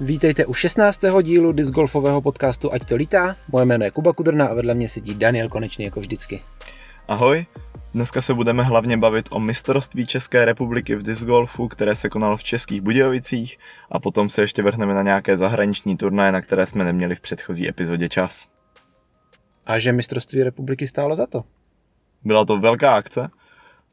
Vítejte u 16. dílu discgolfového podcastu Ať to lítá. Moje jméno je Kuba Kudrna a vedle mě sedí Daniel Konečný jako vždycky. Ahoj, dneska se budeme hlavně bavit o mistrovství České republiky v discgolfu, které se konalo v Českých Budějovicích a potom se ještě vrhneme na nějaké zahraniční turnaje, na které jsme neměli v předchozí epizodě čas. A že mistrovství republiky stálo za to? Byla to velká akce,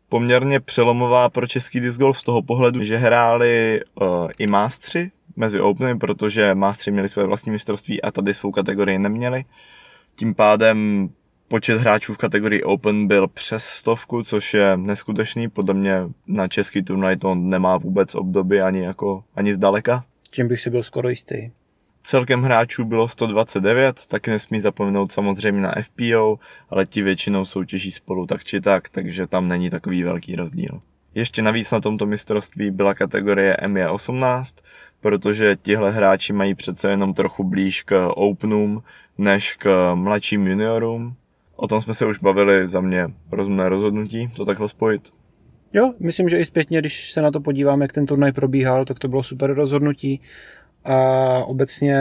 poměrně přelomová pro český disc golf z toho pohledu, že hráli uh, i mástři mezi Openy, protože mástři měli své vlastní mistrovství a tady svou kategorii neměli. Tím pádem počet hráčů v kategorii Open byl přes stovku, což je neskutečný. Podle mě na český turnaj to nemá vůbec obdoby ani, jako, ani zdaleka. Čím bych si byl skoro jistý. Celkem hráčů bylo 129, taky nesmí zapomenout samozřejmě na FPO, ale ti většinou soutěží spolu tak či tak, takže tam není takový velký rozdíl. Ještě navíc na tomto mistrovství byla kategorie ME18, protože tihle hráči mají přece jenom trochu blíž k Openům než k mladším juniorům. O tom jsme se už bavili za mě rozumné rozhodnutí, to takhle spojit. Jo, myslím, že i zpětně, když se na to podíváme, jak ten turnaj probíhal, tak to bylo super rozhodnutí. A obecně,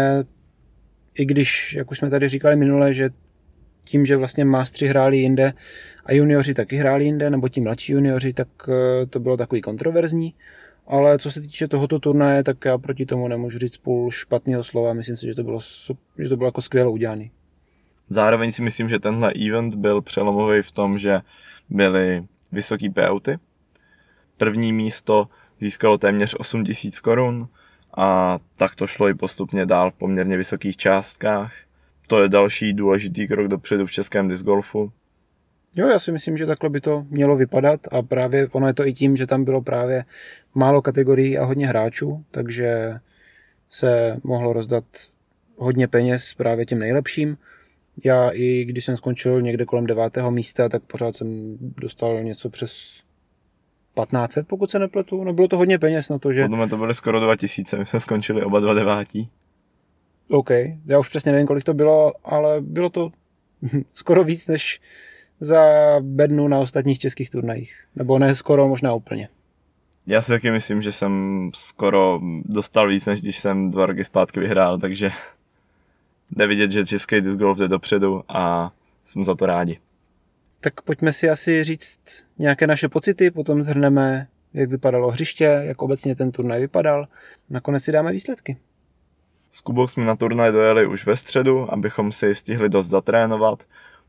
i když, jak už jsme tady říkali minule, že tím, že vlastně mástři hráli jinde a junioři taky hráli jinde, nebo ti mladší junioři, tak eh, to bylo takový kontroverzní. Ale co se týče tohoto turnaje, tak já proti tomu nemůžu říct půl špatného slova. Myslím si, že to bylo, že to bylo jako skvěle udělané. Zároveň si myslím, že tenhle event byl přelomový v tom, že byly vysoký payouty. První místo získalo téměř 8000 korun a tak to šlo i postupně dál v poměrně vysokých částkách. To je další důležitý krok dopředu v českém discgolfu. Jo, já si myslím, že takhle by to mělo vypadat a právě ono je to i tím, že tam bylo právě málo kategorií a hodně hráčů, takže se mohlo rozdat hodně peněz právě těm nejlepším. Já i když jsem skončil někde kolem devátého místa, tak pořád jsem dostal něco přes 1500, pokud se nepletu. No bylo to hodně peněz na to, že... Podle mě to byly skoro 2000, my jsme skončili oba dva devátí. OK, já už přesně nevím, kolik to bylo, ale bylo to skoro víc, než za bednu na ostatních českých turnajích. Nebo ne skoro, možná úplně. Já si taky myslím, že jsem skoro dostal víc, než když jsem dva roky zpátky vyhrál, takže jde vidět, že český disc golf jde dopředu a jsme za to rádi. Tak pojďme si asi říct nějaké naše pocity, potom zhrneme, jak vypadalo hřiště, jak obecně ten turnaj vypadal. Nakonec si dáme výsledky. S Kubou jsme na turnaj dojeli už ve středu, abychom si stihli dost zatrénovat.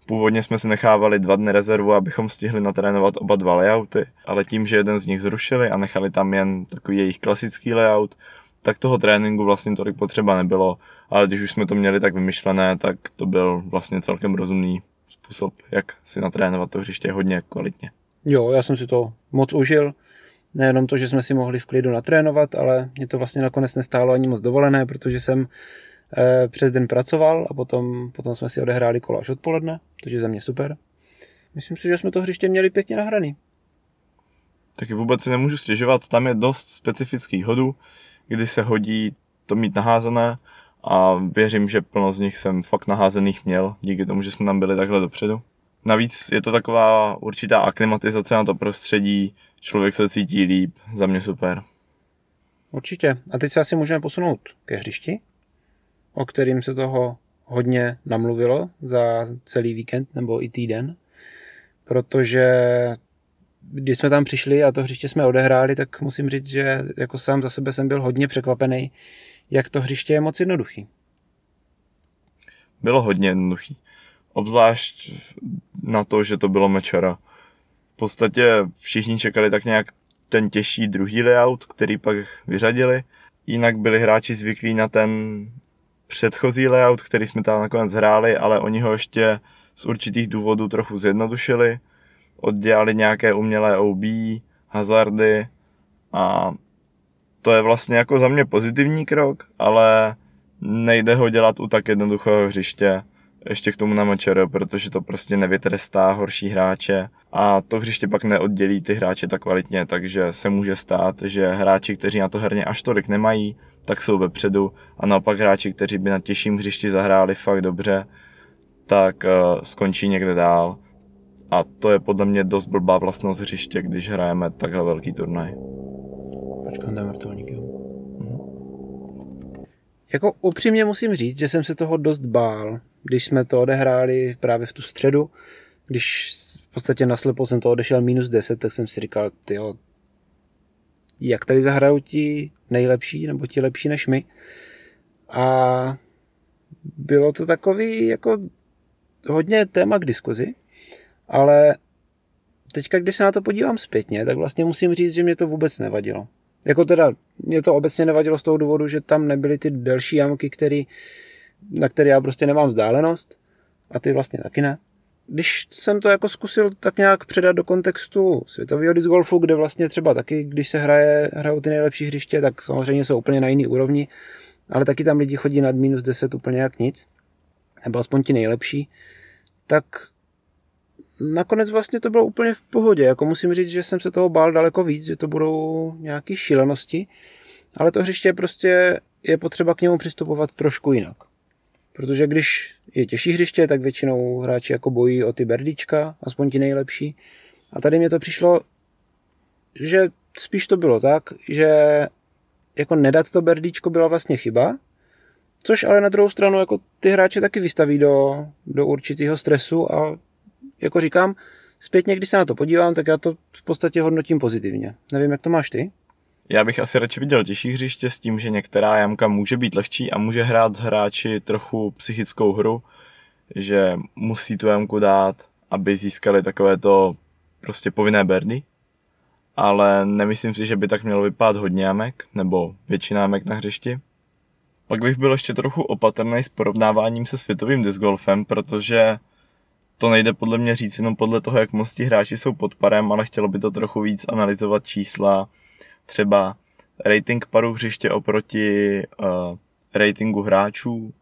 Původně jsme si nechávali dva dny rezervu, abychom stihli natrénovat oba dva layouty, ale tím, že jeden z nich zrušili a nechali tam jen takový jejich klasický layout, tak toho tréninku vlastně tolik potřeba nebylo, ale když už jsme to měli tak vymyšlené, tak to byl vlastně celkem rozumný způsob, jak si natrénovat to hřiště hodně kvalitně. Jo, já jsem si to moc užil. Nejenom to, že jsme si mohli v klidu natrénovat, ale mě to vlastně nakonec nestálo ani moc dovolené, protože jsem přes den pracoval a potom, potom jsme si odehráli kolo až odpoledne, což je za mě super. Myslím si, že jsme to hřiště měli pěkně nahraný. Taky vůbec si nemůžu stěžovat, tam je dost specifických hodů, kdy se hodí to mít naházené a věřím, že plno z nich jsem fakt naházených měl, díky tomu, že jsme tam byli takhle dopředu. Navíc je to taková určitá aklimatizace na to prostředí, člověk se cítí líp, za mě super. Určitě. A teď se asi můžeme posunout ke hřišti, o kterým se toho hodně namluvilo za celý víkend nebo i týden, protože když jsme tam přišli a to hřiště jsme odehráli, tak musím říct, že jako sám za sebe jsem byl hodně překvapený, jak to hřiště je moc jednoduchý. Bylo hodně jednoduchý. Obzvlášť na to, že to bylo mečera. V podstatě všichni čekali tak nějak ten těžší druhý layout, který pak vyřadili. Jinak byli hráči zvyklí na ten předchozí layout, který jsme tam nakonec hráli, ale oni ho ještě z určitých důvodů trochu zjednodušili. Oddělali nějaké umělé OB, hazardy a to je vlastně jako za mě pozitivní krok, ale nejde ho dělat u tak jednoduchého hřiště, ještě k tomu na mečer, protože to prostě nevytrestá horší hráče a to hřiště pak neoddělí ty hráče tak kvalitně, takže se může stát, že hráči, kteří na to herně až tolik nemají, tak jsou vepředu a naopak hráči, kteří by na těžším hřišti zahráli fakt dobře, tak uh, skončí někde dál. A to je podle mě dost blbá vlastnost hřiště, když hrajeme takhle velký turnaj. Počkám, dám vrtulník, jo. Jako upřímně musím říct, že jsem se toho dost bál, když jsme to odehráli právě v tu středu, když v podstatě naslepo jsem to odešel minus 10, tak jsem si říkal, tyjo, jak tady zahrajou ti nejlepší, nebo ti lepší než my. A bylo to takový jako hodně téma k diskuzi, ale teďka, když se na to podívám zpětně, tak vlastně musím říct, že mě to vůbec nevadilo. Jako teda, mě to obecně nevadilo z toho důvodu, že tam nebyly ty delší jamky, který, na které já prostě nemám vzdálenost a ty vlastně taky ne. Když jsem to jako zkusil tak nějak předat do kontextu světového disc golfu, kde vlastně třeba taky, když se hraje, hrajou ty nejlepší hřiště, tak samozřejmě jsou úplně na jiný úrovni, ale taky tam lidi chodí nad minus 10 úplně jak nic, nebo aspoň ti nejlepší, tak nakonec vlastně to bylo úplně v pohodě. Jako musím říct, že jsem se toho bál daleko víc, že to budou nějaké šílenosti, ale to hřiště prostě je potřeba k němu přistupovat trošku jinak. Protože když je těžší hřiště, tak většinou hráči jako bojí o ty berdička, aspoň ti nejlepší. A tady mě to přišlo, že spíš to bylo tak, že jako nedat to berdičko byla vlastně chyba, což ale na druhou stranu jako ty hráče taky vystaví do, do určitého stresu a jako říkám, zpětně, když se na to podívám, tak já to v podstatě hodnotím pozitivně. Nevím, jak to máš ty? Já bych asi radši viděl těžší hřiště s tím, že některá jamka může být lehčí a může hrát s hráči trochu psychickou hru, že musí tu jamku dát, aby získali takovéto prostě povinné berdy. Ale nemyslím si, že by tak mělo vypadat hodně jamek, nebo většina jamek na hřišti. Pak bych byl ještě trochu opatrný s porovnáváním se světovým discgolfem, protože to nejde podle mě říct jenom podle toho, jak moc ti hráči jsou pod parem, ale chtělo by to trochu víc analyzovat čísla, třeba rating paru hřiště oproti uh, ratingu hráčů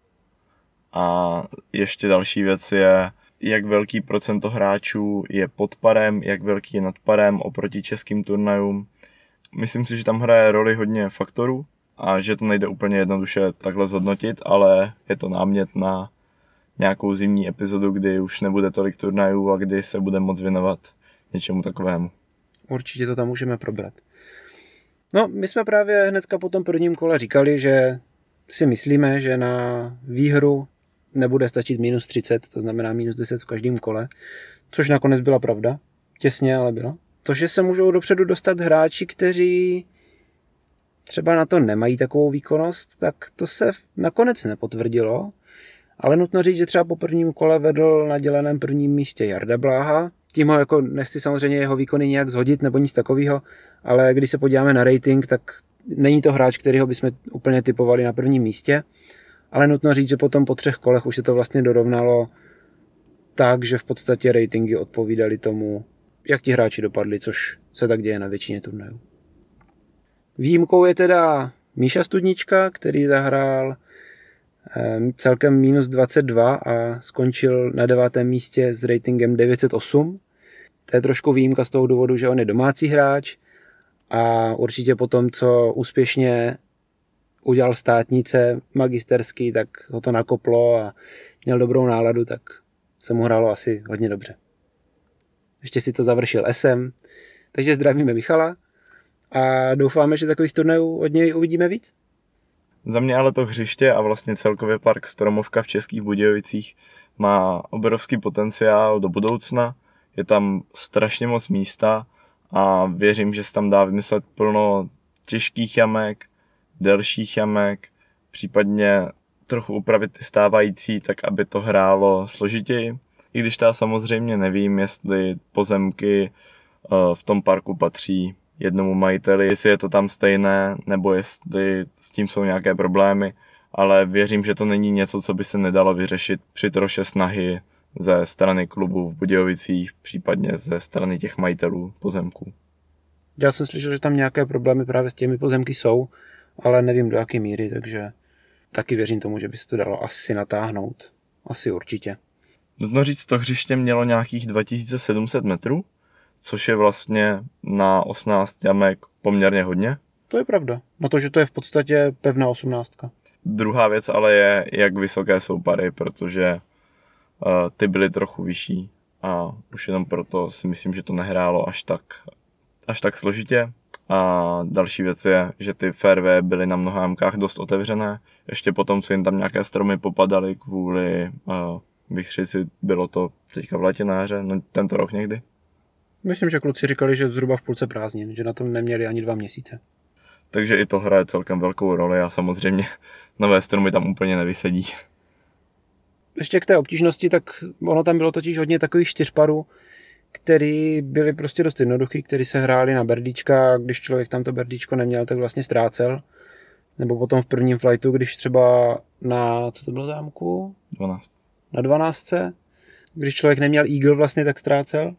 a ještě další věc je, jak velký procento hráčů je pod parem, jak velký je nad parem oproti českým turnajům. Myslím si, že tam hraje roli hodně faktorů a že to nejde úplně jednoduše takhle zhodnotit, ale je to námět na nějakou zimní epizodu, kdy už nebude tolik turnajů a kdy se bude moc věnovat něčemu takovému. Určitě to tam můžeme probrat. No, my jsme právě hnedka po tom prvním kole říkali, že si myslíme, že na výhru nebude stačit minus 30, to znamená minus 10 v každém kole, což nakonec byla pravda. Těsně, ale bylo. To, že se můžou dopředu dostat hráči, kteří třeba na to nemají takovou výkonnost, tak to se nakonec nepotvrdilo. Ale nutno říct, že třeba po prvním kole vedl na děleném prvním místě Jarda Bláha. Tím ho jako nechci samozřejmě jeho výkony nějak zhodit nebo nic takového, ale když se podíváme na rating, tak není to hráč, kterýho bychom úplně typovali na prvním místě. Ale nutno říct, že potom po třech kolech už se to vlastně dorovnalo tak, že v podstatě ratingy odpovídaly tomu, jak ti hráči dopadli, což se tak děje na většině turnajů. Výjimkou je teda Míša Studnička, který zahrál Ehm, celkem minus 22 a skončil na devátém místě s ratingem 908. To je trošku výjimka z toho důvodu, že on je domácí hráč a určitě po tom, co úspěšně udělal státnice magisterský, tak ho to nakoplo a měl dobrou náladu, tak se mu hrálo asi hodně dobře. Ještě si to završil SM, takže zdravíme Michala a doufáme, že takových turnajů od něj uvidíme víc. Za mě ale to hřiště a vlastně celkově park Stromovka v Českých Budějovicích má obrovský potenciál do budoucna. Je tam strašně moc místa a věřím, že se tam dá vymyslet plno těžkých jamek, delších jamek, případně trochu upravit ty stávající, tak aby to hrálo složitěji. I když já samozřejmě nevím, jestli pozemky eh, v tom parku patří jednomu majiteli, jestli je to tam stejné, nebo jestli s tím jsou nějaké problémy, ale věřím, že to není něco, co by se nedalo vyřešit při troše snahy ze strany klubu v Budějovicích, případně ze strany těch majitelů pozemků. Já jsem slyšel, že tam nějaké problémy právě s těmi pozemky jsou, ale nevím do jaké míry, takže taky věřím tomu, že by se to dalo asi natáhnout. Asi určitě. Nutno říct, to hřiště mělo nějakých 2700 metrů, což je vlastně na 18 jamek poměrně hodně. To je pravda. Na to, že to je v podstatě pevná osmnáctka. Druhá věc ale je, jak vysoké jsou pary, protože ty byly trochu vyšší a už jenom proto si myslím, že to nehrálo až tak, až tak složitě. A další věc je, že ty fairway byly na mnoha jamkách dost otevřené. Ještě potom se jim tam nějaké stromy popadaly kvůli uh, vychřici. Bylo to teďka v létě na jaře, no tento rok někdy. Myslím, že kluci říkali, že zhruba v půlce prázdnin, že na tom neměli ani dva měsíce. Takže i to hraje celkem velkou roli a samozřejmě nové stromy tam úplně nevysedí. Ještě k té obtížnosti, tak ono tam bylo totiž hodně takových čtyřparů, který byly prostě dost jednoduchý, který se hráli na berdíčka a když člověk tam to berdíčko neměl, tak vlastně ztrácel. Nebo potom v prvním flightu, když třeba na, co to bylo zámku? 12. Na 12. Když člověk neměl eagle vlastně, tak ztrácel.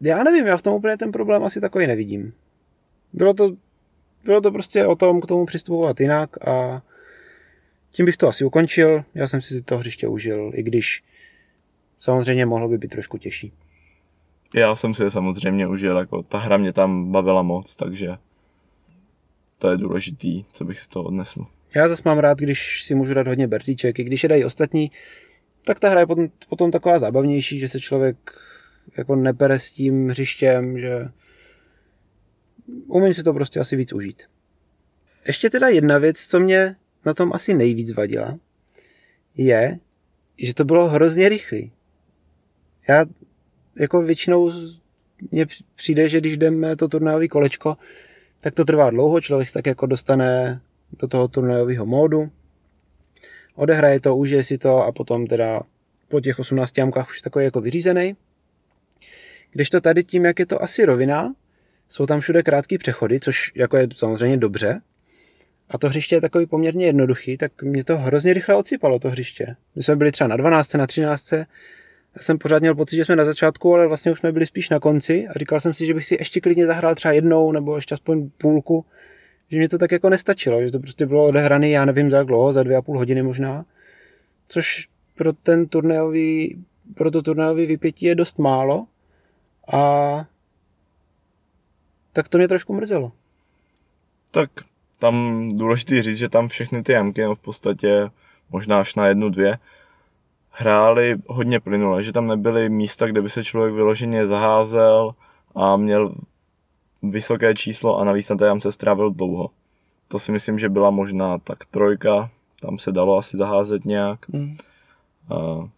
Já nevím, já v tom úplně ten problém asi takový nevidím. Bylo to, bylo to prostě o tom k tomu přistupovat jinak a tím bych to asi ukončil. Já jsem si to hřiště užil, i když samozřejmě mohlo by být trošku těžší. Já jsem si je samozřejmě užil, jako ta hra mě tam bavila moc, takže to je důležitý, co bych si to odnesl. Já zase mám rád, když si můžu dát hodně bertíček, i když je dají ostatní, tak ta hra je potom, potom taková zábavnější, že se člověk jako nepere s tím hřištěm, že umím si to prostě asi víc užít. Ještě teda jedna věc, co mě na tom asi nejvíc vadila, je, že to bylo hrozně rychlý. Já jako většinou mně přijde, že když jdeme to turnajové kolečko, tak to trvá dlouho, člověk se tak jako dostane do toho turnajového módu, odehraje to, užije si to a potom teda po těch 18 jamkách už takový jako vyřízený. Když to tady tím, jak je to asi rovina, jsou tam všude krátké přechody, což jako je samozřejmě dobře, a to hřiště je takový poměrně jednoduchý, tak mě to hrozně rychle odsypalo, to hřiště. My jsme byli třeba na 12, na 13, já jsem pořád měl pocit, že jsme na začátku, ale vlastně už jsme byli spíš na konci. A říkal jsem si, že bych si ještě klidně zahrál třeba jednou nebo ještě aspoň půlku, že mě to tak jako nestačilo, že to prostě bylo odehrané, já nevím za dlouho, za dvě a půl hodiny možná, což pro ten turnajový, pro to turnajový vypětí je dost málo. A tak to mě trošku mrzelo. Tak tam důležité říct, že tam všechny ty jamky, no v podstatě možná až na jednu, dvě, hráli hodně plynule, že tam nebyly místa, kde by se člověk vyloženě zaházel a měl vysoké číslo a navíc na té jamce strávil dlouho. To si myslím, že byla možná tak trojka, tam se dalo asi zaházet nějak. Mm. A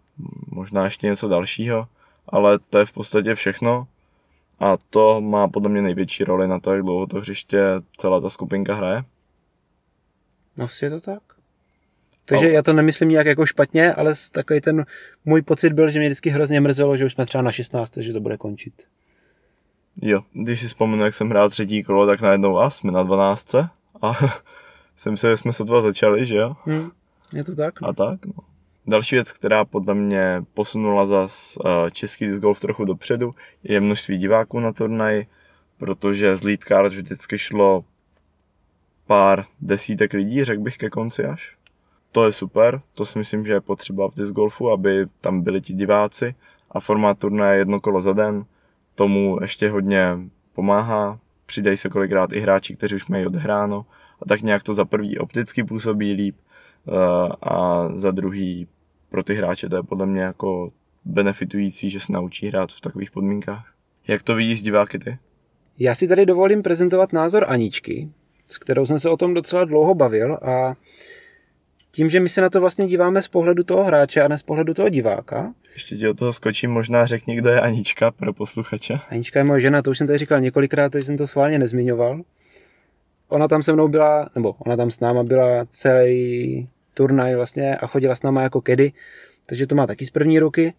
možná ještě něco dalšího, ale to je v podstatě všechno. A to má podle mě největší roli na to, jak dlouho to hřiště celá ta skupinka hraje. Asi je to tak. Takže já to nemyslím nějak jako špatně, ale takový ten můj pocit byl, že mě vždycky hrozně mrzelo, že už jsme třeba na 16, že to bude končit. Jo, když si vzpomenu, jak jsem hrál třetí kolo, tak najednou a jsme na 12 a jsem se, že jsme sotva začali, že jo? Hmm, je to tak. No. A tak, no. Další věc, která podle mě posunula zas uh, český disc golf trochu dopředu, je množství diváků na turnaj, protože z lead card vždycky šlo pár desítek lidí, řekl bych ke konci až to je super, to si myslím, že je potřeba v disc golfu, aby tam byli ti diváci a formát turnaje jedno kolo za den tomu ještě hodně pomáhá. Přidají se kolikrát i hráči, kteří už mají odehráno a tak nějak to za prvý opticky působí líp eh, a za druhý pro ty hráče to je podle mě jako benefitující, že se naučí hrát v takových podmínkách. Jak to vidíš diváky ty? Já si tady dovolím prezentovat názor Aničky, s kterou jsem se o tom docela dlouho bavil a tím, že my se na to vlastně díváme z pohledu toho hráče a ne z pohledu toho diváka. Ještě ti o toho skočím, možná řekni, kdo je Anička pro posluchače. Anička je moje žena, to už jsem tady říkal několikrát, takže jsem to schválně nezmiňoval. Ona tam se mnou byla, nebo ona tam s náma byla celý turnaj vlastně a chodila s náma jako kedy, takže to má taky z první ruky.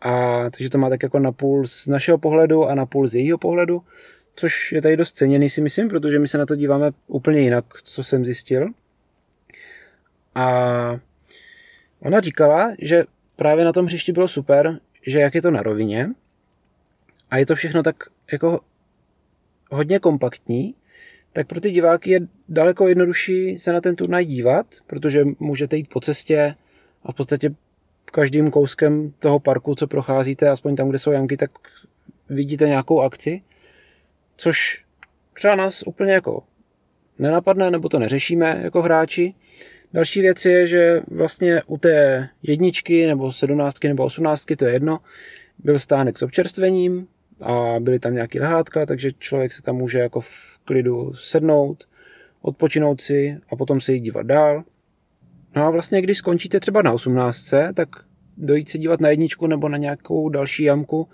A takže to má tak jako na půl z našeho pohledu a na půl z jejího pohledu, což je tady dost ceněný si myslím, protože my se na to díváme úplně jinak, co jsem zjistil. A ona říkala, že právě na tom hřišti bylo super, že jak je to na rovině a je to všechno tak jako hodně kompaktní, tak pro ty diváky je daleko jednodušší se na ten turnaj dívat, protože můžete jít po cestě a v podstatě každým kouskem toho parku, co procházíte, aspoň tam, kde jsou jamky, tak vidíte nějakou akci, což třeba nás úplně jako nenapadne, nebo to neřešíme jako hráči, Další věc je, že vlastně u té jedničky nebo sedmnáctky nebo osmnáctky, to je jedno, byl stánek s občerstvením, a byly tam nějaký lehátka, takže člověk se tam může jako v klidu sednout, odpočinout si a potom se jít dívat dál. No a vlastně, když skončíte třeba na 18, tak dojít se dívat na jedničku nebo na nějakou další jamku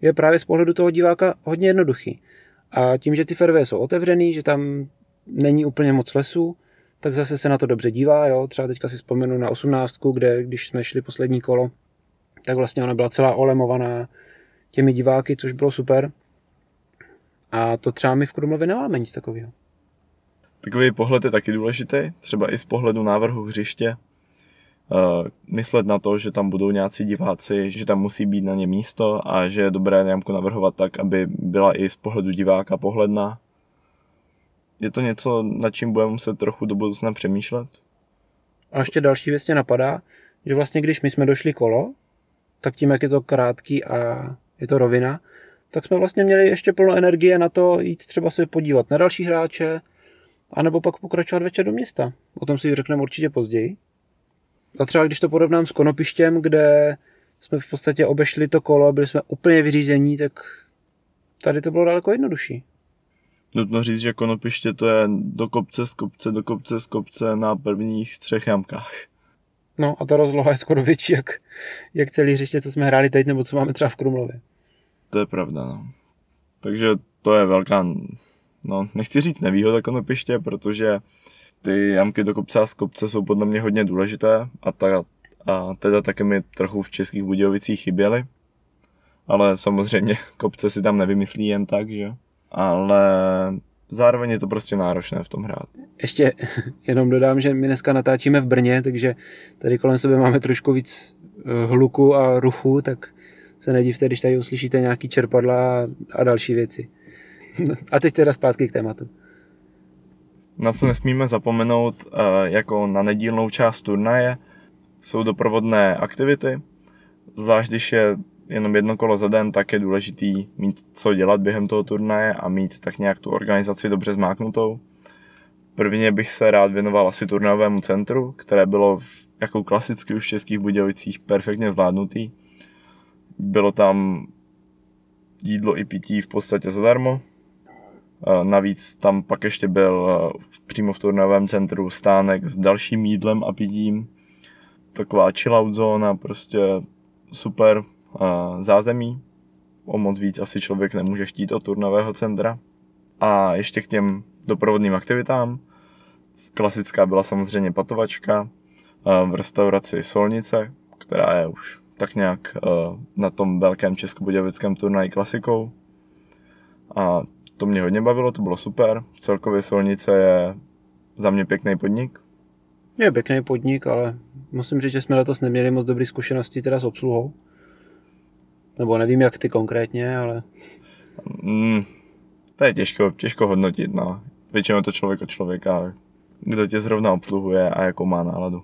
je právě z pohledu toho diváka hodně jednoduchý. A tím, že ty fairway jsou otevřený, že tam není úplně moc lesů, tak zase se na to dobře dívá. Jo? Třeba teďka si vzpomenu na 18, kde když jsme šli poslední kolo, tak vlastně ona byla celá olemovaná těmi diváky, což bylo super. A to třeba my v Krumlově nemáme nic takového. Takový pohled je taky důležitý, třeba i z pohledu návrhu hřiště. Uh, myslet na to, že tam budou nějací diváci, že tam musí být na ně místo a že je dobré jamku navrhovat tak, aby byla i z pohledu diváka pohledná. Je to něco, nad čím budeme muset trochu do budoucna přemýšlet? A ještě další věc mě napadá, že vlastně když my jsme došli kolo, tak tím, jak je to krátký a je to rovina, tak jsme vlastně měli ještě plno energie na to jít třeba se podívat na další hráče, anebo pak pokračovat večer do města. O tom si řekneme určitě později. A třeba když to porovnám s Konopištěm, kde jsme v podstatě obešli to kolo a byli jsme úplně vyřízení, tak tady to bylo daleko jednodušší. Nutno říct, že Konopiště to je do kopce, z kopce, do kopce, z kopce na prvních třech jamkách. No a ta rozloha je skoro větší, jak, jak celý hřiště, co jsme hráli teď, nebo co máme třeba v Krumlově. To je pravda, no. Takže to je velká, no, nechci říct nevýhoda konopiště, protože ty jamky do kopce a z kopce jsou podle mě hodně důležité a, ta, a teda také mi trochu v českých Budějovicích chyběly. Ale samozřejmě kopce si tam nevymyslí jen tak, že? Ale zároveň je to prostě náročné v tom hrát. Ještě jenom dodám, že my dneska natáčíme v Brně, takže tady kolem sebe máme trošku víc eh, hluku a ruchu, tak se nedivte, když tady uslyšíte nějaký čerpadla a další věci. A teď teda zpátky k tématu. Na co nesmíme zapomenout eh, jako na nedílnou část turnaje, jsou doprovodné aktivity. Zvlášť když je jenom jedno kolo za den, tak je důležitý mít co dělat během toho turnaje a mít tak nějak tu organizaci dobře zmáknutou. Prvně bych se rád věnoval asi turnajovému centru, které bylo jako klasicky už v Českých Budějovicích perfektně zvládnutý. Bylo tam jídlo i pití v podstatě zadarmo. Navíc tam pak ještě byl přímo v turnajovém centru stánek s dalším jídlem a pitím. Taková chillout zóna, prostě super zázemí. O moc víc asi člověk nemůže chtít od turnavého centra. A ještě k těm doprovodným aktivitám. Klasická byla samozřejmě patovačka v restauraci Solnice, která je už tak nějak na tom velkém českobudějovickém turnaji klasikou. A to mě hodně bavilo, to bylo super. Celkově Solnice je za mě pěkný podnik. Je pěkný podnik, ale musím říct, že jsme letos neměli moc dobré zkušenosti teda s obsluhou. Nebo nevím, jak ty konkrétně, ale... Mm, to je těžko, těžko hodnotit, no. Většinou to člověk od člověka, kdo tě zrovna obsluhuje a jakou má náladu.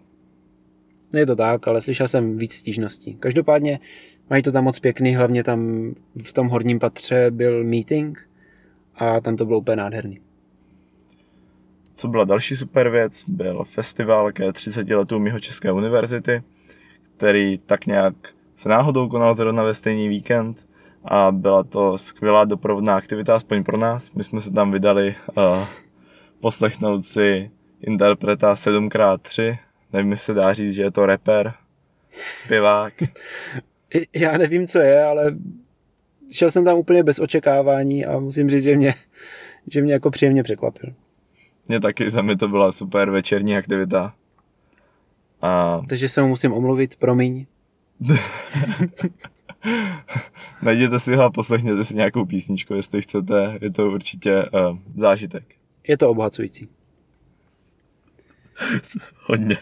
Je to tak, ale slyšel jsem víc stížností. Každopádně mají to tam moc pěkný, hlavně tam v tom horním patře byl meeting a tam to bylo úplně nádherný. Co byla další super věc, byl festival ke 30 letům jeho České univerzity, který tak nějak se náhodou konal zrovna ve stejný víkend a byla to skvělá doprovodná aktivita, aspoň pro nás. My jsme se tam vydali uh, poslechnout si interpreta 7x3. Nevím, jestli se dá říct, že je to rapper, zpěvák. Já nevím, co je, ale šel jsem tam úplně bez očekávání a musím říct, že mě, že mě jako příjemně překvapil. Mě taky, za mě to byla super večerní aktivita. A... Takže se mu musím omluvit, promiň. Najděte si ho a poslechněte si nějakou písničku, jestli chcete. Je to určitě uh, zážitek. Je to obohacující. Hodně.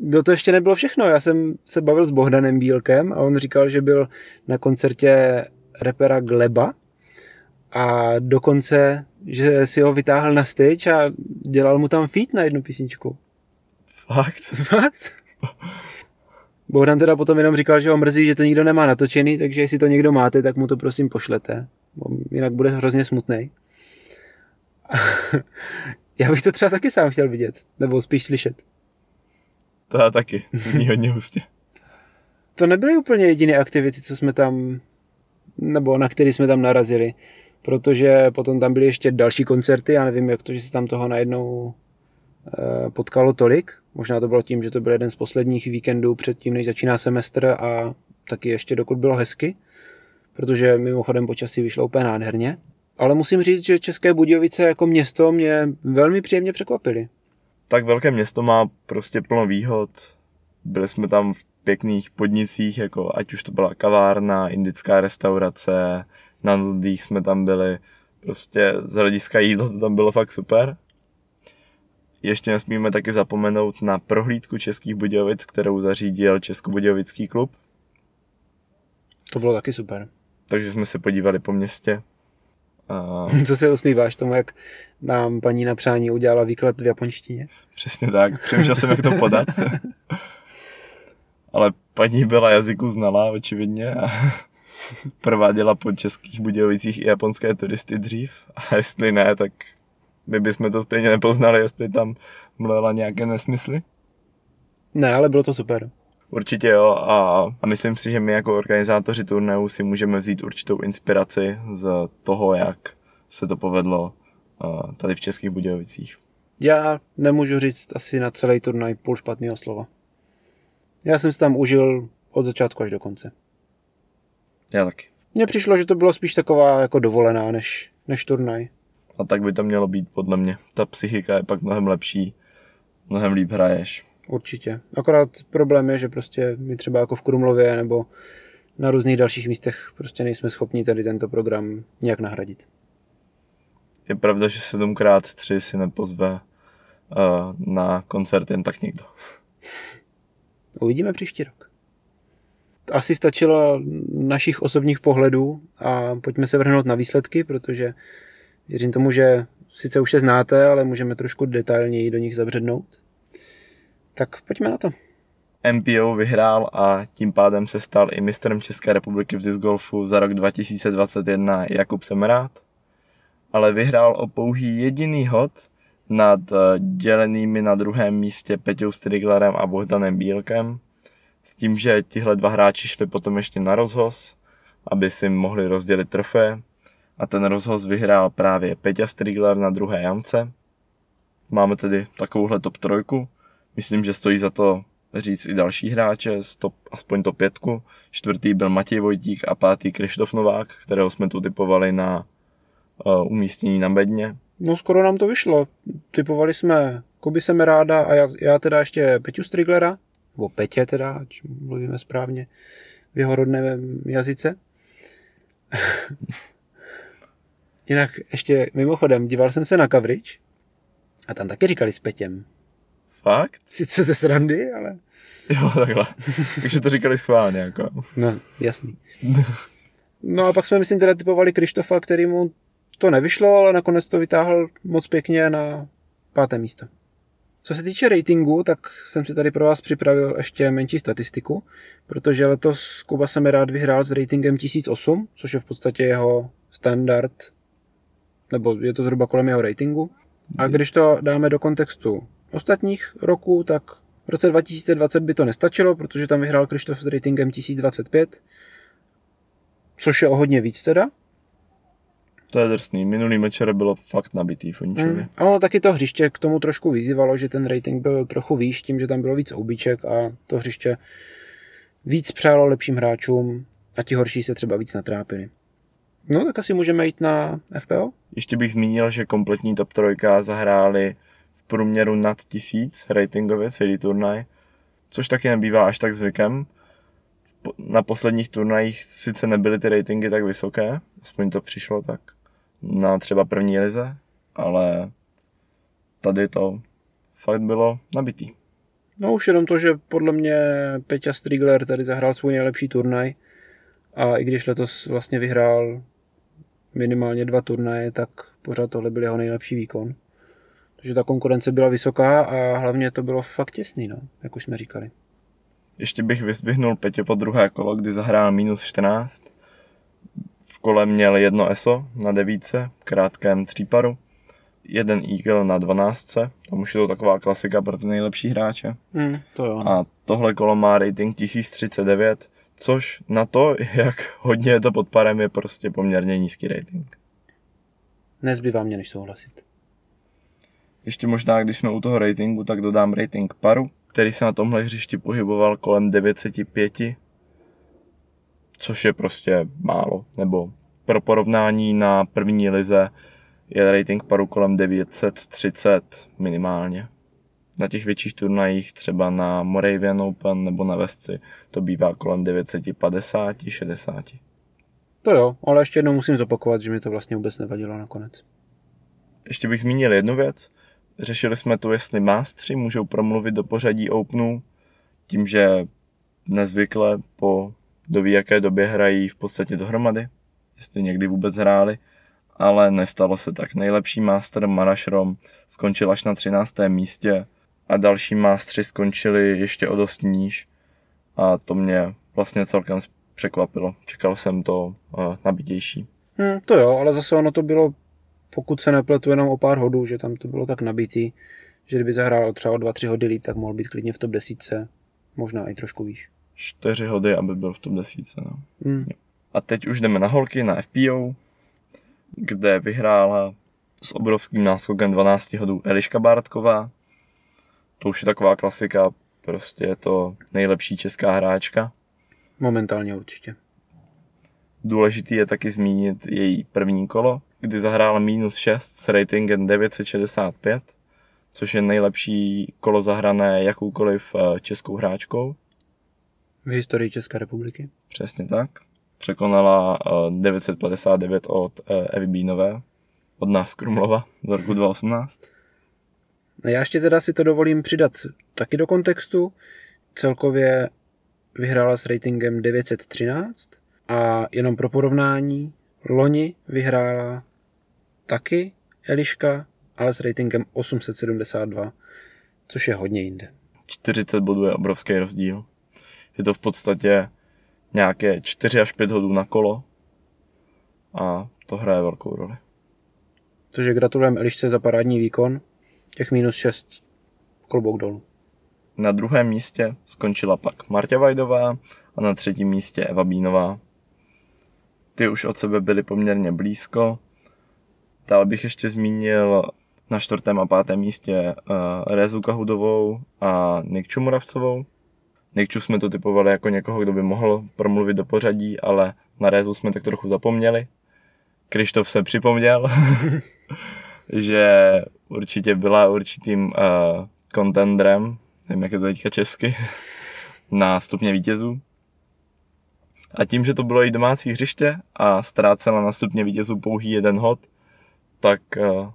No to ještě nebylo všechno. Já jsem se bavil s Bohdanem Bílkem a on říkal, že byl na koncertě repera Gleba a dokonce, že si ho vytáhl na stage a dělal mu tam feat na jednu písničku. Fakt? Fakt? Bohdan teda potom jenom říkal, že ho mrzí, že to nikdo nemá natočený, takže jestli to někdo máte, tak mu to prosím pošlete. Jinak bude hrozně smutný. já bych to třeba taky sám chtěl vidět, nebo spíš slyšet. To já taky, zní hodně hustě. to nebyly úplně jediné aktivity, co jsme tam nebo na který jsme tam narazili, protože potom tam byly ještě další koncerty, já nevím, jak to, že se tam toho najednou eh, potkalo tolik. Možná to bylo tím, že to byl jeden z posledních víkendů předtím, než začíná semestr a taky ještě dokud bylo hezky, protože mimochodem počasí vyšlo úplně nádherně. Ale musím říct, že České Budějovice jako město mě velmi příjemně překvapily. Tak velké město má prostě plno výhod. Byli jsme tam v pěkných podnicích, jako ať už to byla kavárna, indická restaurace, na nudích jsme tam byli. Prostě z hlediska jídla to tam bylo fakt super. Ještě nesmíme taky zapomenout na prohlídku Českých Budějovic, kterou zařídil Českobudějovický klub. To bylo taky super. Takže jsme se podívali po městě. A... Co se usmíváš tomu, jak nám paní na přání udělala výklad v japonštině? Přesně tak, přemýšlel jsem, jak to podat. Ale paní byla jazyku znalá, očividně. A prováděla po českých Budějovicích i japonské turisty dřív. A jestli ne, tak my bychom to stejně nepoznali, jestli tam mluvila nějaké nesmysly. Ne, ale bylo to super. Určitě jo a, a myslím si, že my jako organizátoři turnaje si můžeme vzít určitou inspiraci z toho, jak se to povedlo uh, tady v Českých Budějovicích. Já nemůžu říct asi na celý turnaj půl špatného slova. Já jsem si tam užil od začátku až do konce. Já taky. Mně přišlo, že to bylo spíš taková jako dovolená než, než turnaj. A tak by to mělo být podle mě. Ta psychika je pak mnohem lepší, mnohem líp hraješ. Určitě. Akorát problém je, že prostě my třeba jako v Krumlově nebo na různých dalších místech prostě nejsme schopni tady tento program nějak nahradit. Je pravda, že 7x3 si nepozve uh, na koncert jen tak někdo. Uvidíme příští rok. Asi stačilo našich osobních pohledů a pojďme se vrhnout na výsledky, protože věřím tomu, že sice už je znáte, ale můžeme trošku detailněji do nich zabřednout. Tak pojďme na to. MPO vyhrál a tím pádem se stal i mistrem České republiky v disc golfu za rok 2021 Jakub Semerát, ale vyhrál o pouhý jediný hod nad eh, dělenými na druhém místě Peťou Striglerem a Bohdanem Bílkem, s tím, že tihle dva hráči šli potom ještě na rozhoz, aby si mohli rozdělit trofé a ten rozhoz vyhrál právě Peťa Strigler na druhé jamce. Máme tedy takovouhle top trojku. Myslím, že stojí za to říct i další hráče, stop, aspoň to pětku. Čtvrtý byl Matěj Vojtík a pátý Krištof Novák, kterého jsme tu typovali na uh, umístění na bedně. No skoro nám to vyšlo. Typovali jsme Koby Semeráda a já, já teda ještě Peťu Striglera, nebo Petě teda, ať mluvíme správně v jeho rodném jazyce. Jinak ještě mimochodem, díval jsem se na coverage a tam taky říkali s Petěm. Fakt? Sice ze srandy, ale... Jo, takhle. Takže to říkali schválně, jako. No, jasný. No a pak jsme, myslím, teda typovali Krištofa, který mu to nevyšlo, ale nakonec to vytáhl moc pěkně na páté místo. Co se týče ratingu, tak jsem si tady pro vás připravil ještě menší statistiku, protože letos Kuba rád vyhrál s ratingem 1008, což je v podstatě jeho standard, nebo je to zhruba kolem jeho ratingu. A když to dáme do kontextu ostatních roků, tak v roce 2020 by to nestačilo, protože tam vyhrál Krištof s ratingem 1025, což je o hodně víc teda. To je drsný. Minulý mečer bylo fakt nabitý v Uničově. Mm. Ano, taky to hřiště k tomu trošku vyzývalo, že ten rating byl trochu výš tím, že tam bylo víc obyček a to hřiště víc přálo lepším hráčům a ti horší se třeba víc natrápili. No tak asi můžeme jít na FPO? Ještě bych zmínil, že kompletní top trojka zahráli průměru nad tisíc ratingově celý turnaj, což taky nebývá až tak zvykem. Na posledních turnajích sice nebyly ty ratingy tak vysoké, aspoň to přišlo tak na třeba první lize, ale tady to fakt bylo nabitý. No už jenom to, že podle mě Peťa Strigler tady zahrál svůj nejlepší turnaj a i když letos vlastně vyhrál minimálně dva turnaje, tak pořád tohle byl jeho nejlepší výkon. Takže ta konkurence byla vysoká a hlavně to bylo fakt těsný, no, jak už jsme říkali. Ještě bych vyzvihnul po druhé kolo, kdy zahrál minus 14. V kole měl jedno ESO na devíce, krátkém tříparu, jeden Eagle na 12, tam už je to taková klasika pro ty nejlepší hráče. Mm, to jo. A tohle kolo má rating 1039, což na to, jak hodně je to pod parem, je prostě poměrně nízký rating. Nezbývá mě než souhlasit. Ještě možná, když jsme u toho ratingu, tak dodám rating paru, který se na tomhle hřišti pohyboval kolem 905, což je prostě málo, nebo pro porovnání na první lize je rating paru kolem 930 minimálně. Na těch větších turnajích, třeba na Moravian Open nebo na Vesci, to bývá kolem 950-60. To jo, ale ještě jednou musím zopakovat, že mi to vlastně vůbec nevadilo nakonec. Ještě bych zmínil jednu věc. Řešili jsme to, jestli mástři můžou promluvit do pořadí Openu, tím, že nezvykle po doví jaké době hrají v podstatě dohromady, jestli někdy vůbec hráli, ale nestalo se tak. Nejlepší master Marašrom skončil až na 13. místě a další mástři skončili ještě o dost níž a to mě vlastně celkem překvapilo. Čekal jsem to uh, nabitější. Hmm, to jo, ale zase ono to bylo, pokud se nepletu, jenom o pár hodů, že tam to bylo tak nabitý, že kdyby zahrál třeba o 2-3 hody líp, tak mohl být klidně v top 10, možná i trošku výš. 4 hody, aby byl v top 10. No. Hmm. A teď už jdeme na holky, na FPO, kde vyhrála s obrovským náskokem 12 hodů Eliška Bártková. To už je taková klasika, prostě je to nejlepší česká hráčka. Momentálně určitě. Důležitý je taky zmínit její první kolo, kdy zahrála minus 6 s ratingem 965, což je nejlepší kolo zahrané jakoukoliv eh, českou hráčkou. V historii České republiky. Přesně tak. Překonala eh, 959 od eh, Evy Bínové, od nás Krumlova z roku 2018. No Já ještě teda si to dovolím přidat taky do kontextu. Celkově vyhrála s ratingem 913 a jenom pro porovnání, loni vyhrála taky Eliška, ale s ratingem 872, což je hodně jinde. 40 bodů je obrovský rozdíl. Je to v podstatě nějaké 4 až 5 hodů na kolo a to hraje velkou roli. Takže gratulujeme Elišce za parádní výkon. Těch minus 6 klobouk dolů. Na druhém místě skončila pak Marta Vajdová a na třetím místě Eva Bínová. Ty už od sebe byly poměrně blízko. Dál bych ještě zmínil na čtvrtém a pátém místě uh, Rezu Kahudovou a Nikču Moravcovou. Nikču jsme to typovali jako někoho, kdo by mohl promluvit do pořadí, ale na Rezu jsme tak trochu zapomněli. Krištof se připomněl, že určitě byla určitým uh, contendrem, nevím, jak je to teďka česky, na stupně vítězů. A tím, že to bylo i domácí hřiště a ztrácela na stupně vítězů pouhý jeden hod, tak uh,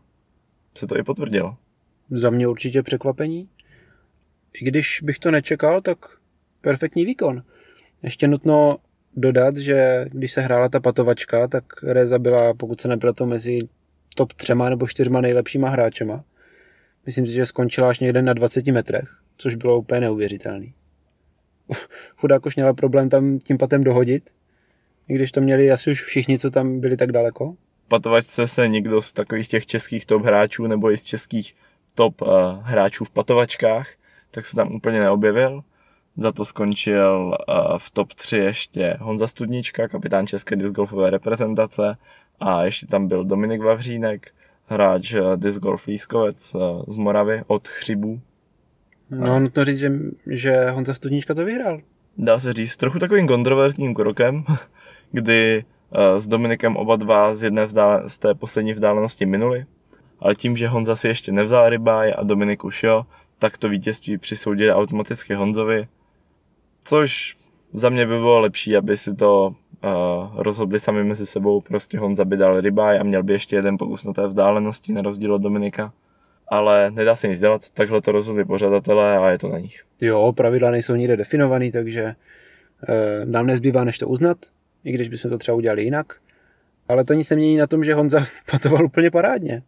se to i potvrdilo. Za mě určitě překvapení. I když bych to nečekal, tak perfektní výkon. Ještě nutno dodat, že když se hrála ta patovačka, tak Reza byla, pokud se nepletu, mezi top třema nebo čtyřma nejlepšíma hráčema. Myslím si, že skončila až někde na 20 metrech, což bylo úplně neuvěřitelný. Chudák už měla problém tam tím patem dohodit, i když to měli asi už všichni, co tam byli tak daleko. Patovačce se nikdo z takových těch českých top hráčů nebo i z českých top uh, hráčů v patovačkách, tak se tam úplně neobjevil. Za to skončil uh, v top 3 ještě Honza Studnička, kapitán české discgolfové reprezentace a ještě tam byl Dominik Vavřínek, hráč uh, disc golf Lískovec uh, z Moravy od Chřibů. No, nutno říct, že, že Honza Studnička to vyhrál. Dá se říct, trochu takovým kontroverzním krokem, kdy uh, s Dominikem oba dva z jedné vzdále, z té poslední vzdálenosti minuli, ale tím, že Honza si ještě nevzal rybáj a Dominik už jo, tak to vítězství přisoudili automaticky Honzovi, což za mě by bylo lepší, aby si to uh, rozhodli sami mezi sebou, prostě Honza by dal rybáj a měl by ještě jeden pokus na té vzdálenosti, na rozdíl od Dominika. Ale nedá se nic dělat, takhle to rozhodli pořadatelé a je to na nich. Jo, pravidla nejsou nikde definovaný, takže e, nám nezbývá než to uznat, i když bychom to třeba udělali jinak. Ale to nic nemění na tom, že Honza patoval úplně parádně.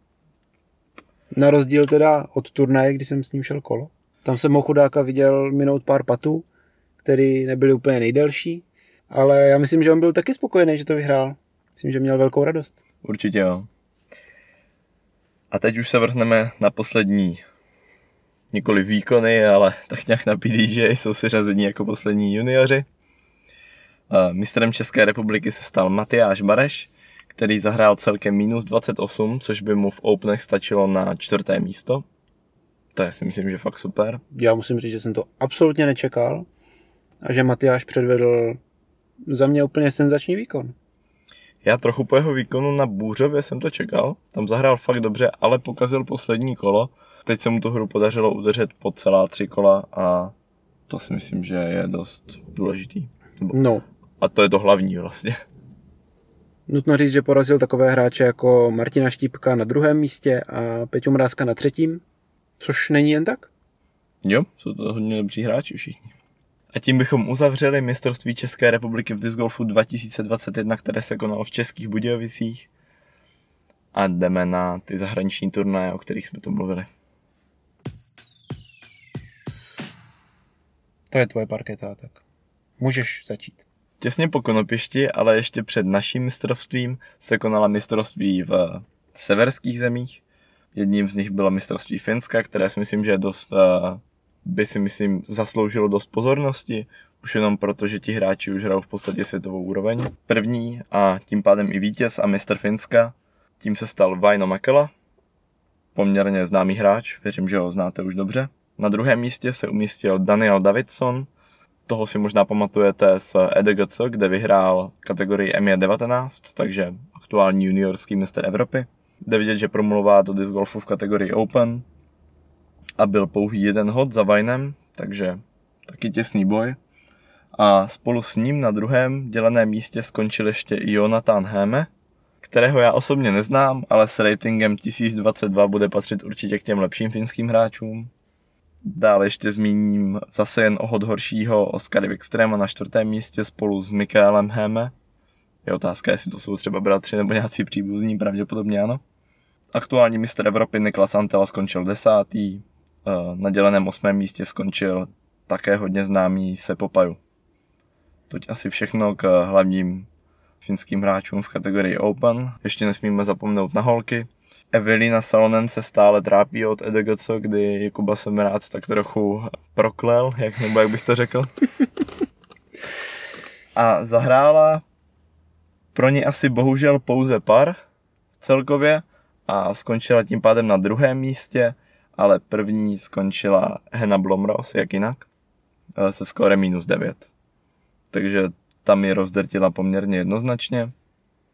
Na rozdíl teda od turnaje, kdy jsem s ním šel kolo. Tam jsem mohl chudáka viděl minout pár patů, který nebyly úplně nejdelší, ale já myslím, že on byl taky spokojený, že to vyhrál. Myslím, že měl velkou radost. Určitě jo. A teď už se vrhneme na poslední nikoli výkony, ale tak nějak na PDJ jsou si řazení jako poslední junioři. Mistrem České republiky se stal Matyáš Bareš, který zahrál celkem minus 28, což by mu v Openech stačilo na čtvrté místo. To je si myslím, že fakt super. Já musím říct, že jsem to absolutně nečekal a že Matyáš předvedl za mě úplně senzační výkon. Já trochu po jeho výkonu na Bůřově jsem to čekal, tam zahrál fakt dobře, ale pokazil poslední kolo. Teď se mu tu hru podařilo udržet po celá tři kola a to si myslím, že je dost důležitý. No. A to je to hlavní vlastně. Nutno říct, že porazil takové hráče jako Martina Štípka na druhém místě a Peťu Mrázka na třetím, což není jen tak. Jo, jsou to hodně dobří hráči všichni. A tím bychom uzavřeli mistrovství České republiky v disc golfu 2021, které se konalo v Českých Budějovicích. A jdeme na ty zahraniční turnaje, o kterých jsme tu mluvili. To je tvoje parketa, tak můžeš začít. Těsně po Konopišti, ale ještě před naším mistrovstvím se konala mistrovství v severských zemích. Jedním z nich bylo mistrovství Finska, které si myslím, že je dost uh, by si myslím zasloužilo dost pozornosti, už jenom proto, že ti hráči už hrajou v podstatě světovou úroveň. První a tím pádem i vítěz a mistr Finska, tím se stal Vaino Makela, poměrně známý hráč, věřím, že ho znáte už dobře. Na druhém místě se umístil Daniel Davidson, toho si možná pamatujete z EDGC, kde vyhrál kategorii M19, takže aktuální juniorský mistr Evropy. Jde vidět, že promluvá do disc golfu v kategorii Open, a byl pouhý jeden hod za Vajnem, takže taky těsný boj. A spolu s ním na druhém děleném místě skončil ještě i Jonathan Heme, kterého já osobně neznám, ale s ratingem 1022 bude patřit určitě k těm lepším finským hráčům. Dále ještě zmíním zase jen o hod horšího Oskary Wikströma na čtvrtém místě spolu s Mikaelem Heme. Je otázka, jestli to jsou třeba bratři nebo nějací příbuzní, pravděpodobně ano. Aktuální mistr Evropy Niklas Antela skončil desátý, na děleném osmém místě skončil také hodně známý Sepopaju. Toť asi všechno k hlavním finským hráčům v kategorii Open. Ještě nesmíme zapomenout na holky. Evelina Salonen se stále trápí od EDGC, kdy Jakuba jsem rád tak trochu proklel, jak, nebo jak bych to řekl. A zahrála pro ně asi bohužel pouze par celkově a skončila tím pádem na druhém místě ale první skončila Hena Blomros, jak jinak, eh, se skórem minus 9. Takže tam je rozdrtila poměrně jednoznačně.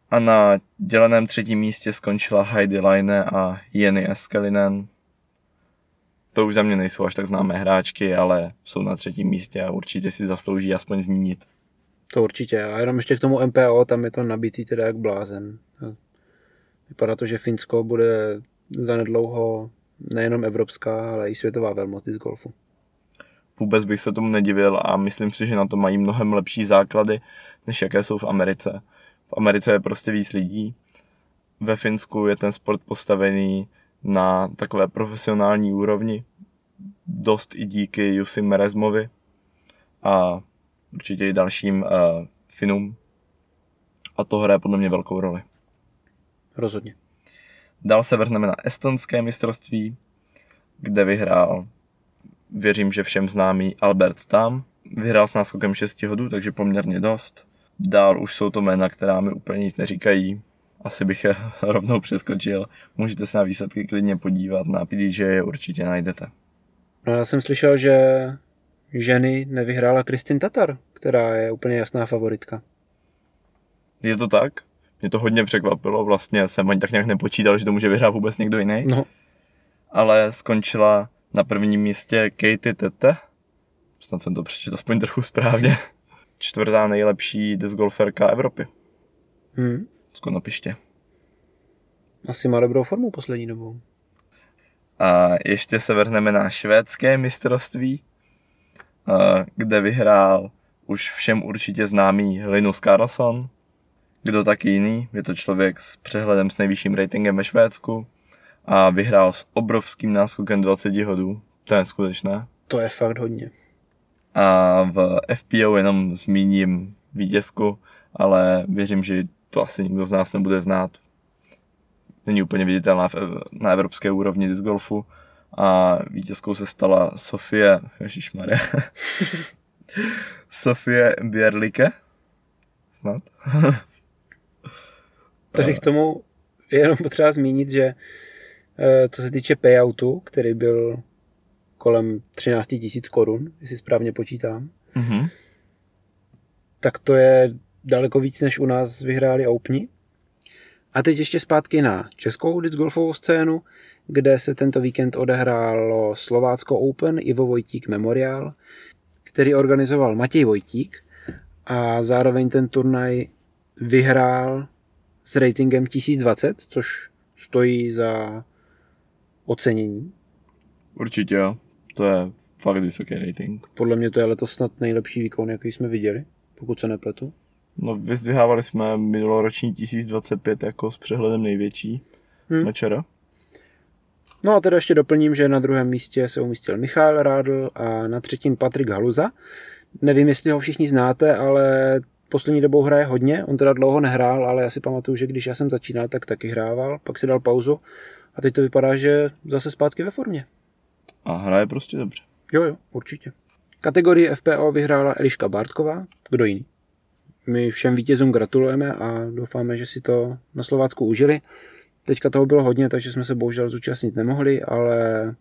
A na děleném třetím místě skončila Heidi Line a Jenny Eskelinen. To už za mě nejsou až tak známé hráčky, ale jsou na třetím místě a určitě si zaslouží aspoň zmínit. To určitě. A jenom ještě k tomu MPO, tam je to nabitý teda jak blázen. Vypadá to, že Finsko bude zanedlouho nejenom evropská, ale i světová velmoc disc golfu. Vůbec bych se tomu nedivil a myslím si, že na to mají mnohem lepší základy, než jaké jsou v Americe. V Americe je prostě víc lidí. Ve Finsku je ten sport postavený na takové profesionální úrovni. Dost i díky Jussi Merezmovi a určitě i dalším uh, Finům. A to hraje podle mě velkou roli. Rozhodně. Dál se vrhneme na estonské mistrovství, kde vyhrál, věřím, že všem známý Albert Tam. Vyhrál s náskokem 6 hodů, takže poměrně dost. Dál už jsou to jména, která mi úplně nic neříkají. Asi bych je rovnou přeskočil. Můžete se na výsledky klidně podívat, na PDJ je určitě najdete. No já jsem slyšel, že ženy nevyhrála Kristin Tatar, která je úplně jasná favoritka. Je to tak? Mě to hodně překvapilo, vlastně jsem ani tak nějak nepočítal, že to může vyhrát vůbec někdo jiný. No. Ale skončila na prvním místě Katie Tete, snad jsem to přečetl aspoň trochu správně, čtvrtá nejlepší disc golferka Evropy. Hmm. Z Konopiště. Asi má dobrou formu poslední dobou. A ještě se vrhneme na švédské mistrovství, kde vyhrál už všem určitě známý Linus Carlson, kdo taky jiný, je to člověk s přehledem s nejvyšším ratingem ve Švédsku a vyhrál s obrovským náskokem 20 hodů. To je skutečné. To je fakt hodně. A v FPO jenom zmíním vítězku, ale věřím, že to asi nikdo z nás nebude znát. Není úplně viditelná na evropské úrovni disc golfu a vítězkou se stala Sofie, ježišmarja, Sofie Bierlike, snad. Tady k tomu je jenom potřeba zmínit, že eh, co se týče payoutu, který byl kolem 13 tisíc korun, jestli správně počítám, Mhm. tak to je daleko víc, než u nás vyhráli Openi. A teď ještě zpátky na českou discgolfovou scénu, kde se tento víkend odehrálo Slovácko Open Ivo Vojtík Memorial, který organizoval Matěj Vojtík a zároveň ten turnaj vyhrál s ratingem 1020, což stojí za ocenění. Určitě jo. To je fakt vysoký rating. Podle mě to je letos snad nejlepší výkon, jaký jsme viděli, pokud se nepletu. No vyzdvihávali jsme minuloroční 1025 jako s přehledem největší Hmm. mečera. No a teda ještě doplním, že na druhém místě se umístil Michal Rádl a na třetím Patrik Haluza. Nevím, jestli ho všichni znáte, ale poslední dobou hraje hodně. On teda dlouho nehrál, ale já si pamatuju, že když já jsem začínal, tak taky hrával. Pak si dal pauzu a teď to vypadá, že zase zpátky ve formě. A hraje prostě dobře. Jo, jo, určitě. Kategorii FPO vyhrála Eliška Bartková. Kdo jiný? My všem vítězům gratulujeme a doufáme, že si to na Slovácku užili. Teďka toho bylo hodně, takže jsme se bohužel zúčastnit nemohli, ale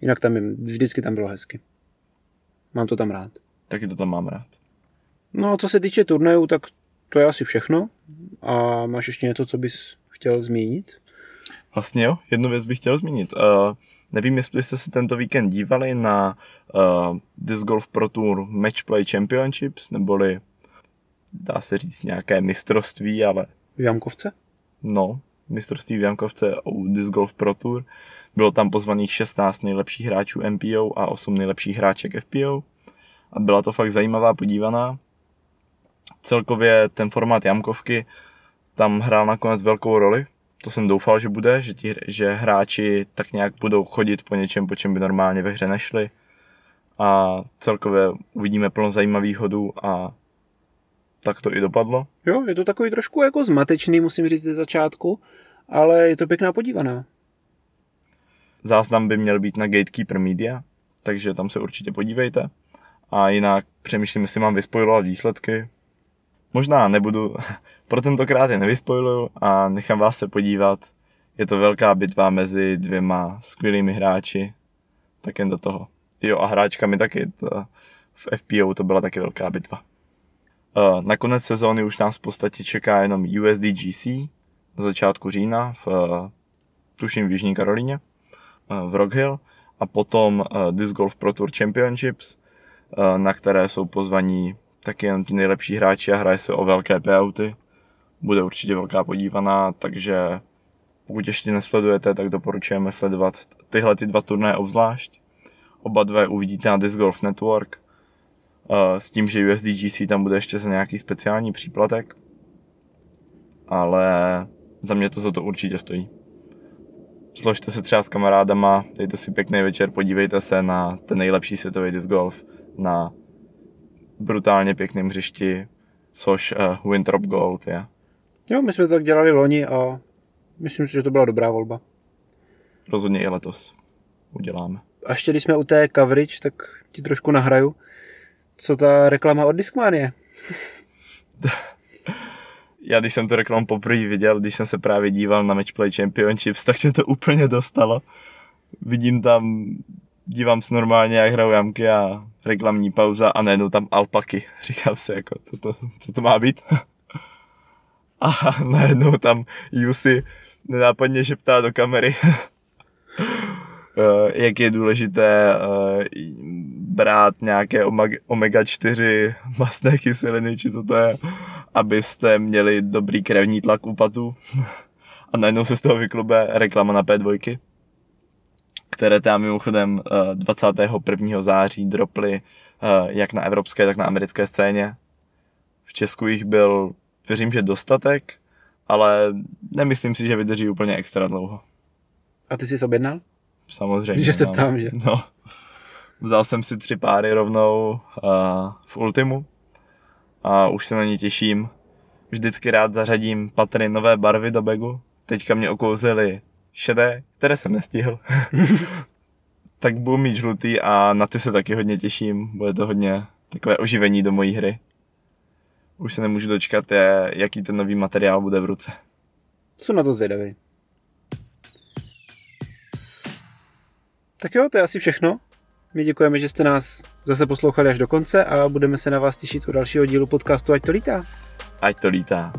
jinak tam je, vždycky tam bylo hezky. Mám to tam rád. Taky to tam mám rád. No a co se týče turnajů, tak to je asi všechno. A máš ještě něco, co bys chtěl zmínit? Vlastně jo, jednu věc bych chtěl zmínit. Uh, nevím, jestli jste se tento víkend dívali na uh, Disc Golf Pro Tour Match Play Championships, neboli dá se říct nějaké mistrovství, ale V Jamkovce? no, mistrovství v Jankovce u Disc Golf Pro Tour. Bylo tam pozvaných 16 nejlepších hráčů MPO a 8 nejlepších hráček FPO. A byla to fakt zajímavá podívaná. Celkově ten formát Jamkovky tam hrál nakonec velkou roli. To jsem doufal, že bude, že, ti, že hráči tak nějak budou chodit po něčem, po čem by normálně ve hře nešli. A celkově uvidíme plno zajímavých hodů a tak to i dopadlo. Jo, je to takový trošku jako zmatečný, musím říct ze začátku, ale je to pěkná podívaná. Záznam by měl být na Gatekeeper Media, takže tam se určitě podívejte. A jinak přemýšlím, jestli mám vyspojovat výsledky. Možná nebudu, pro tentokrát je nevyspojuju a nechám vás se podívat. Je to velká bitva mezi dvěma skvělými hráči, tak jen do toho. Jo a hráčkami taky, to, v FPO to byla taky velká bitva. Eh, Na konec sezóny už nás v podstatě čeká jenom USDGC na začátku října v, eh, tuším v Jižní Karolíně eh, v Rock Hill a potom Disc Golf Pro Tour Championships, na které jsou pozvaní taky jen ti nejlepší hráči a hraje se o velké payouty. Bude určitě velká podívaná, takže pokud ještě nesledujete, tak doporučujeme sledovat tyhle ty dva turnaje obzvlášť. Oba dvě uvidíte na Disc Golf Network eh, s tím, že USDGC tam bude ještě za nějaký speciální příplatek. Ale za mě to za to určitě stojí složte se třeba s kamarádama, dejte si pěkný večer, podívejte se na ten nejlepší světový disc golf na brutálně pěkném hřišti, což uh, Winthrop Gold je. Jo, my jsme to tak dělali loni a myslím si, že to byla dobrá volba. Rozhodně i letos uděláme. A ještě když jsme u té coverage, tak ti trošku nahraju. Co ta reklama od Discmanie? Já když jsem tu reklamu poprvé viděl, když jsem se právě díval na Matchplay Championships, tak mě to úplně dostalo. Vidím tam, dívám se normálně, jak hrajou jamky a reklamní pauza a najednou tam alpaky. Říkám si, jako, co to, co to má být? A najednou tam Jussi nenápadně šeptá do kamery, eh, jak je důležité eh, brát nějaké omag- omega-4 mastné kyseliny, či co to je, abyste měli dobrý krevní tlak u patů. A najednou se z toho vyklube reklama na P2, které tam mimochodem eh, 21. září droply eh, jak na evropské, tak na americké scéně. V Česku jich byl, věřím, že dostatek, ale nemyslím si, že vydrží úplně extra dlouho. A ty jsi objednal? Samozřejmě. Že se no. ptám, že? No. Vzal jsem si tři páry rovnou uh, v Ultimu a už se na ně těším. Vždycky rád zařadím patry nové barvy do bagu. Teďka mě okouzily šedé, které jsem nestihl. tak budu mít žlutý a na ty se taky hodně těším. Bude to hodně takové oživení do mojí hry. už se nemůžu dočkat, je, jaký ten nový materiál bude v ruce. Jsou na to zvědavý. Tak jo, to je asi všechno. My děkujeme, že jste nás zase poslouchali až do konce a budeme se na vás těšit u dalšího dílu podcastu Ať to lítá. Ať to lítá.